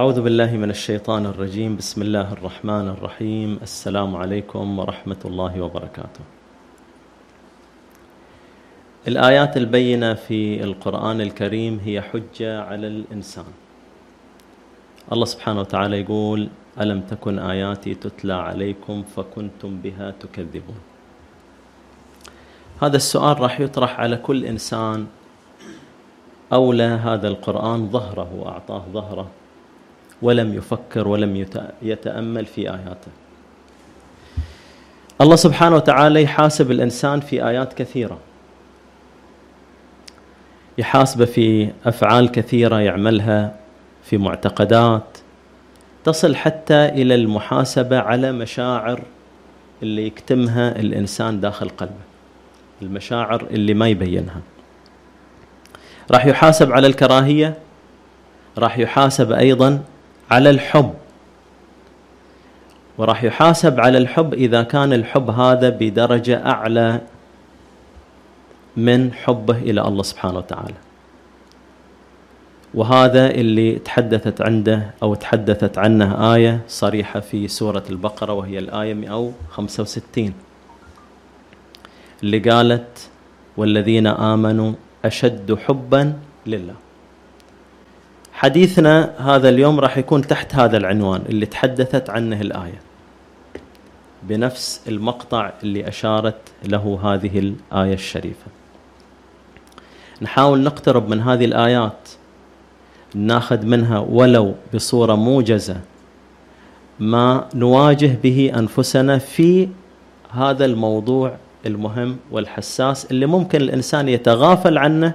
أعوذ بالله من الشيطان الرجيم. بسم الله الرحمن الرحيم. السلام عليكم ورحمة الله وبركاته. الآيات البينة في القرآن الكريم هي حجة على الإنسان. الله سبحانه وتعالى يقول ألم تكن آياتي تتلى عليكم فكنتم بها تكذبون؟ هذا السؤال راح يطرح على كل إنسان. أولى هذا القرآن ظهره وأعطاه ظهره. ولم يفكر ولم يتأمل في آياته. الله سبحانه وتعالى يحاسب الإنسان في آيات كثيرة. يحاسبه في أفعال كثيرة يعملها في معتقدات تصل حتى إلى المحاسبة على مشاعر اللي يكتمها الإنسان داخل قلبه. المشاعر اللي ما يبينها. راح يحاسب على الكراهية راح يحاسب أيضا على الحب وراح يحاسب على الحب إذا كان الحب هذا بدرجة أعلى من حبه إلى الله سبحانه وتعالى. وهذا اللي تحدثت عنده أو تحدثت عنه آية صريحة في سورة البقرة وهي الآية 165 اللي قالت والذين آمنوا أشد حبا لله. حديثنا هذا اليوم راح يكون تحت هذا العنوان اللي تحدثت عنه الآية. بنفس المقطع اللي أشارت له هذه الآية الشريفة. نحاول نقترب من هذه الآيات ناخذ منها ولو بصورة موجزة ما نواجه به أنفسنا في هذا الموضوع المهم والحساس اللي ممكن الإنسان يتغافل عنه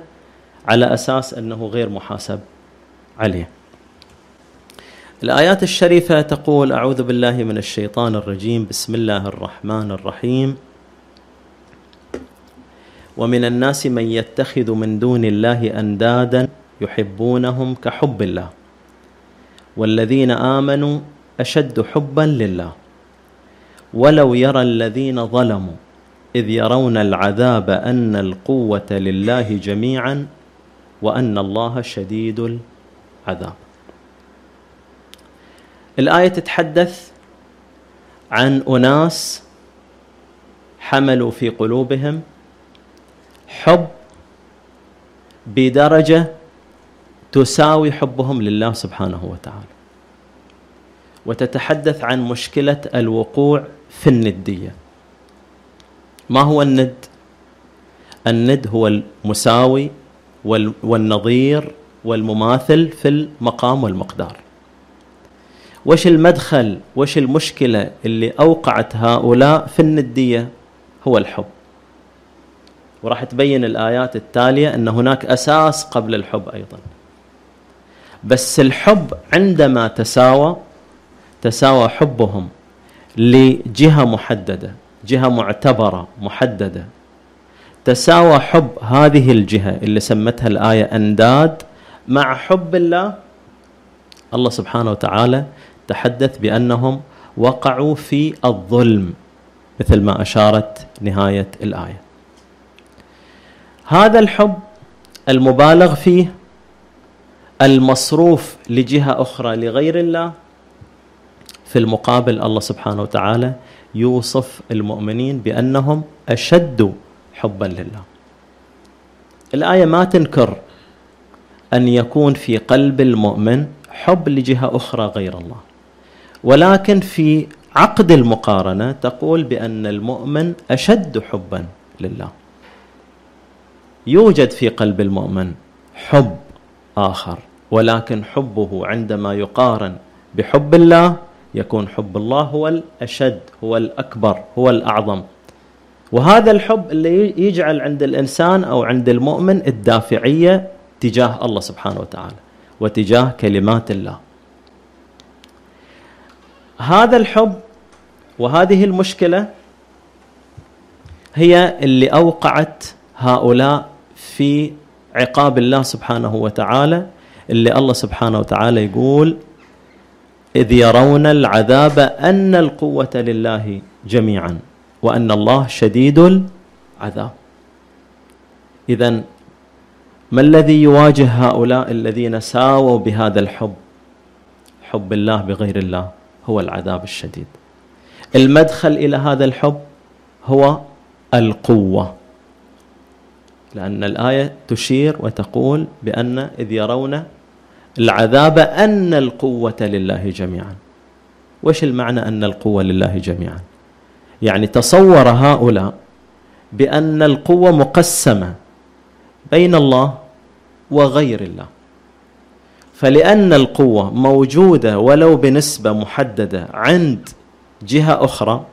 على أساس أنه غير محاسب. عليه. الآيات الشريفة تقول أعوذ بالله من الشيطان الرجيم بسم الله الرحمن الرحيم. ومن الناس من يتخذ من دون الله أندادا يحبونهم كحب الله. والذين آمنوا أشد حبا لله. ولو يرى الذين ظلموا إذ يرون العذاب أن القوة لله جميعا وأن الله شديد عذاب الآية تتحدث عن أناس حملوا في قلوبهم حب بدرجة تساوي حبهم لله سبحانه وتعالى. وتتحدث عن مشكلة الوقوع في الندية. ما هو الند؟ الند هو المساوي والنظير والمماثل في المقام والمقدار. وش المدخل وش المشكلة اللي أوقعت هؤلاء في الندية؟ هو الحب. وراح تبين الآيات التالية أن هناك أساس قبل الحب أيضا. بس الحب عندما تساوى تساوى حبهم لجهة محددة جهة معتبرة محددة. تساوى حب هذه الجهة اللي سمتها الآية أنداد مع حب الله الله سبحانه وتعالى تحدث بأنهم وقعوا في الظلم مثل ما أشارت نهاية الآية. هذا الحب المبالغ فيه المصروف لجهة أخرى لغير الله في المقابل الله سبحانه وتعالى يوصف المؤمنين بأنهم أشد حبا لله. الآية ما تنكر أن يكون في قلب المؤمن حب لجهة أخرى غير الله. ولكن في عقد المقارنة تقول بأن المؤمن أشد حبا لله. يوجد في قلب المؤمن حب آخر ولكن حبه عندما يقارن بحب الله يكون حب الله هو الأشد هو الأكبر هو الأعظم. وهذا الحب اللي يجعل عند الإنسان أو عند المؤمن الدافعية تجاه الله سبحانه وتعالى وتجاه كلمات الله. هذا الحب وهذه المشكلة هي اللي أوقعت هؤلاء في عقاب الله سبحانه وتعالى اللي الله سبحانه وتعالى يقول إذ يرون العذاب أن القوة لله جميعا وأن الله شديد العذاب. اذا ما الذي يواجه هؤلاء الذين ساووا بهذا الحب؟ حب الله بغير الله هو العذاب الشديد. المدخل إلى هذا الحب هو القوة. لأن الآية تشير وتقول بأن إذ يرون العذاب أن القوة لله جميعا. وش المعنى أن القوة لله جميعا؟ يعني تصور هؤلاء بأن القوة مقسمة بين الله وغير الله. فلأن القوة موجودة ولو بنسبة محددة عند جهة أخرى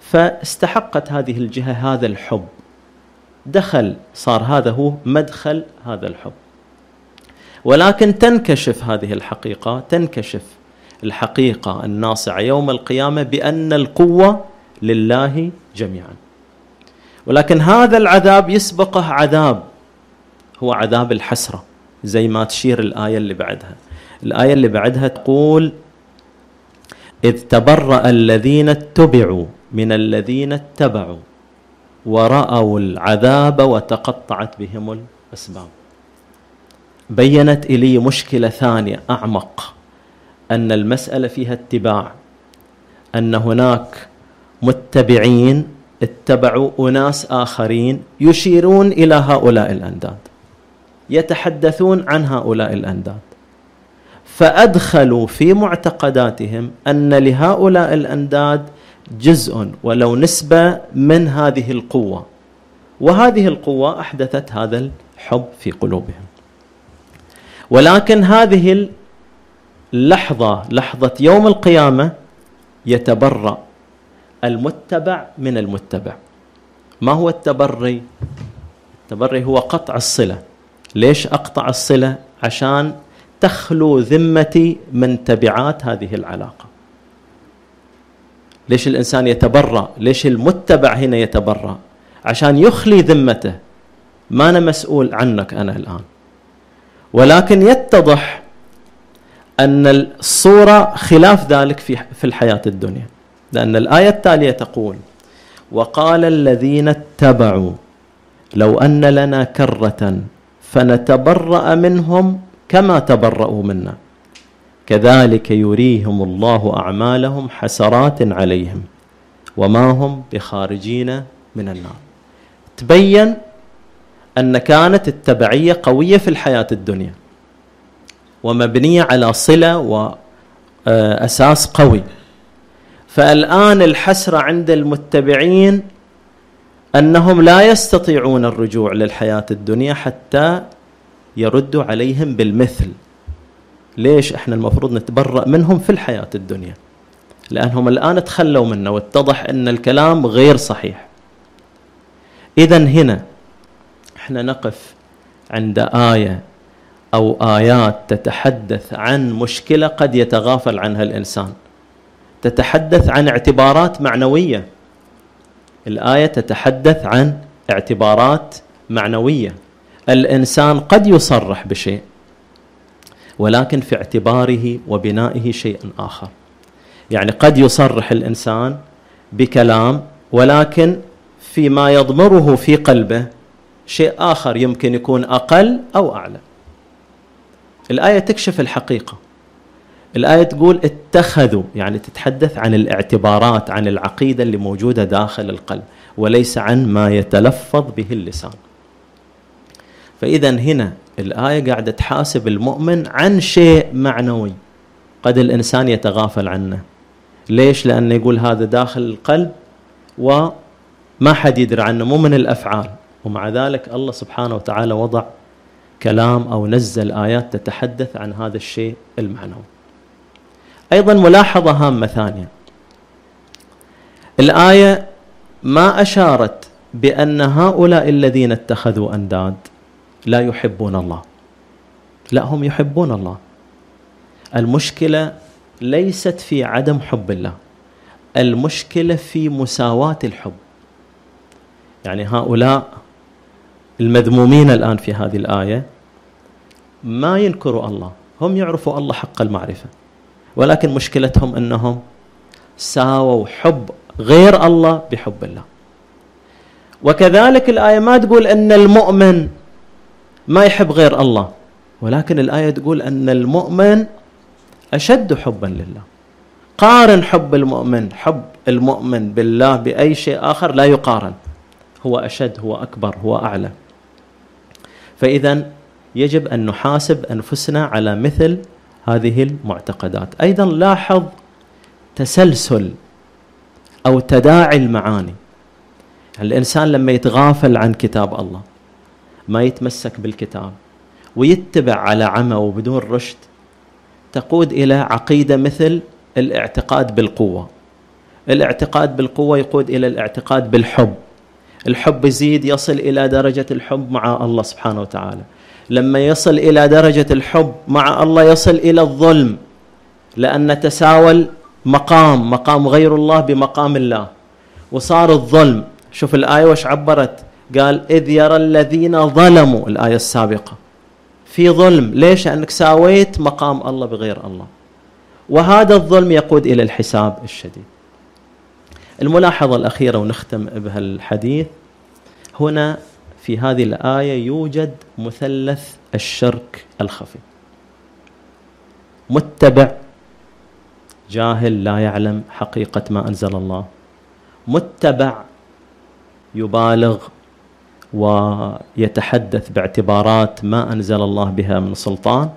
فاستحقت هذه الجهة هذا الحب. دخل صار هذا هو مدخل هذا الحب. ولكن تنكشف هذه الحقيقة تنكشف الحقيقة الناصعة يوم القيامة بأن القوة لله جميعا. ولكن هذا العذاب يسبقه عذاب هو عذاب الحسرة زي ما تشير الآية اللي بعدها. الآية اللي بعدها تقول إذ تبرأ الذين اتبعوا من الذين اتبعوا ورأوا العذاب وتقطعت بهم الأسباب. بينت إلي مشكلة ثانية أعمق أن المسألة فيها اتباع أن هناك متبعين اتبعوا أناس آخرين يشيرون إلى هؤلاء الأنداد. يتحدثون عن هؤلاء الأنداد. فأدخلوا في معتقداتهم أن لهؤلاء الأنداد جزء ولو نسبة من هذه القوة. وهذه القوة أحدثت هذا الحب في قلوبهم. ولكن هذه اللحظة لحظة يوم القيامة يتبرأ المتبع من المتبع. ما هو التبري؟ التبري هو قطع الصلة. ليش أقطع الصلة؟ عشان تخلو ذمتي من تبعات هذه العلاقة. ليش الإنسان يتبرأ؟ ليش المتبع هنا يتبرأ؟ عشان يخلي ذمته. ما أنا مسؤول عنك أنا الآن. ولكن يتضح أن الصورة خلاف ذلك في في الحياة الدنيا. لأن الآية التالية تقول وقال الذين اتبعوا لو أن لنا كرة فنتبرأ منهم كما تبرأوا منا. كذلك يريهم الله أعمالهم حسرات عليهم وما هم بخارجين من النار. تبين أن كانت التبعية قوية في الحياة الدنيا ومبنية على صلة وأساس قوي. فالآن الحسرة عند المتبعين أنهم لا يستطيعون الرجوع للحياة الدنيا حتى يردوا عليهم بالمثل. ليش إحنا المفروض نتبرأ منهم في الحياة الدنيا؟ لأنهم الآن تخلوا منا واتضح أن الكلام غير صحيح. إذا هنا إحنا نقف عند آية أو آيات تتحدث عن مشكلة قد يتغافل عنها الإنسان. تتحدث عن اعتبارات معنوية. الآية تتحدث عن اعتبارات معنوية الإنسان قد يصرح بشيء ولكن في اعتباره وبنائه شيء آخر. يعني قد يصرح الإنسان بكلام ولكن فيما يضمره في قلبه شيء آخر يمكن يكون أقل أو أعلى. الآية تكشف الحقيقة. الآية تقول اتخذوا يعني تتحدث عن الاعتبارات عن العقيدة اللي موجودة داخل القلب وليس عن ما يتلفظ به اللسان. فاذا هنا الآية قاعدة تحاسب المؤمن عن شيء معنوي قد الإنسان يتغافل عنه ليش؟ لأنه يقول هذا داخل القلب وما حد يدري عنه مو من الأفعال ومع ذلك الله سبحانه وتعالى وضع كلام أو نزل آيات تتحدث عن هذا الشيء المعنوي أيضا ملاحظة هامة ثانية. الآية ما أشارت بأن هؤلاء الذين اتخذوا أنداد لا يحبون الله. لا هم يحبون الله. المشكلة ليست في عدم حب الله المشكلة في مساواة الحب. يعني هؤلاء المذمومين الآن في هذه الآية ما ينكروا الله هم يعرفوا الله حق المعرفة. ولكن مشكلتهم أنهم ساووا حب غير الله بحب الله. وكذلك الآية ما تقول أن المؤمن ما يحب غير الله ولكن الآية تقول أن المؤمن أشد حبا لله. قارن حب المؤمن حب المؤمن بالله بأي شيء آخر لا يقارن. هو أشد هو أكبر هو أعلى. فإذا يجب أن نحاسب أنفسنا على مثل هذه المعتقدات. أيضا لاحظ تسلسل أو تداعي المعاني. الإنسان لما يتغافل عن كتاب الله ما يتمسك بالكتاب ويتبع على عمى وبدون رشد تقود إلى عقيدة مثل الاعتقاد بالقوة. الاعتقاد بالقوة يقود إلى الاعتقاد بالحب. الحب يزيد يصل إلى درجة الحب مع الله سبحانه وتعالى. لما يصل إلى درجة الحب مع الله يصل إلى الظلم لأن تساوى مقام مقام غير الله بمقام الله. وصار الظلم. شوف الآية وش عبرت؟ قال إذ يرى الذين ظلموا الآية السابقة. في ظلم. ليش؟ لأنك ساويت مقام الله بغير الله. وهذا الظلم يقود إلى الحساب الشديد. الملاحظة الأخيرة ونختم بها الحديث هنا في هذه الآية يوجد مثلث الشرك الخفي. متبع جاهل لا يعلم حقيقة ما أنزل الله. متبع يبالغ ويتحدث باعتبارات ما أنزل الله بها من سلطان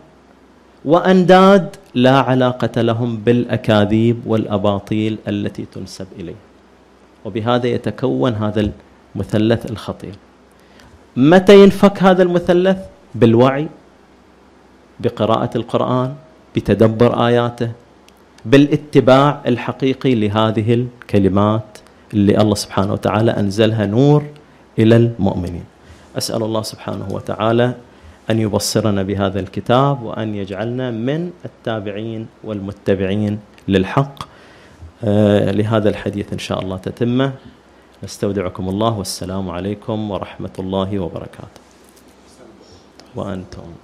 وأنداد لا علاقة لهم بالأكاذيب والأباطيل التي تنسب إليه. وبهذا يتكون هذا المثلث الخطير. متى ينفك هذا المثلث بالوعي بقراءة القرآن بتدبر آياته بالاتباع الحقيقي لهذه الكلمات اللي الله سبحانه وتعالى أنزلها نور إلى المؤمنين. أسأل الله سبحانه وتعالى أن يبصرنا بهذا الكتاب وأن يجعلنا من التابعين والمتبعين للحق. آه لهذا الحديث إن شاء الله تتمه. نستودعكم الله والسلام عليكم ورحمة الله وبركاته. وأنتم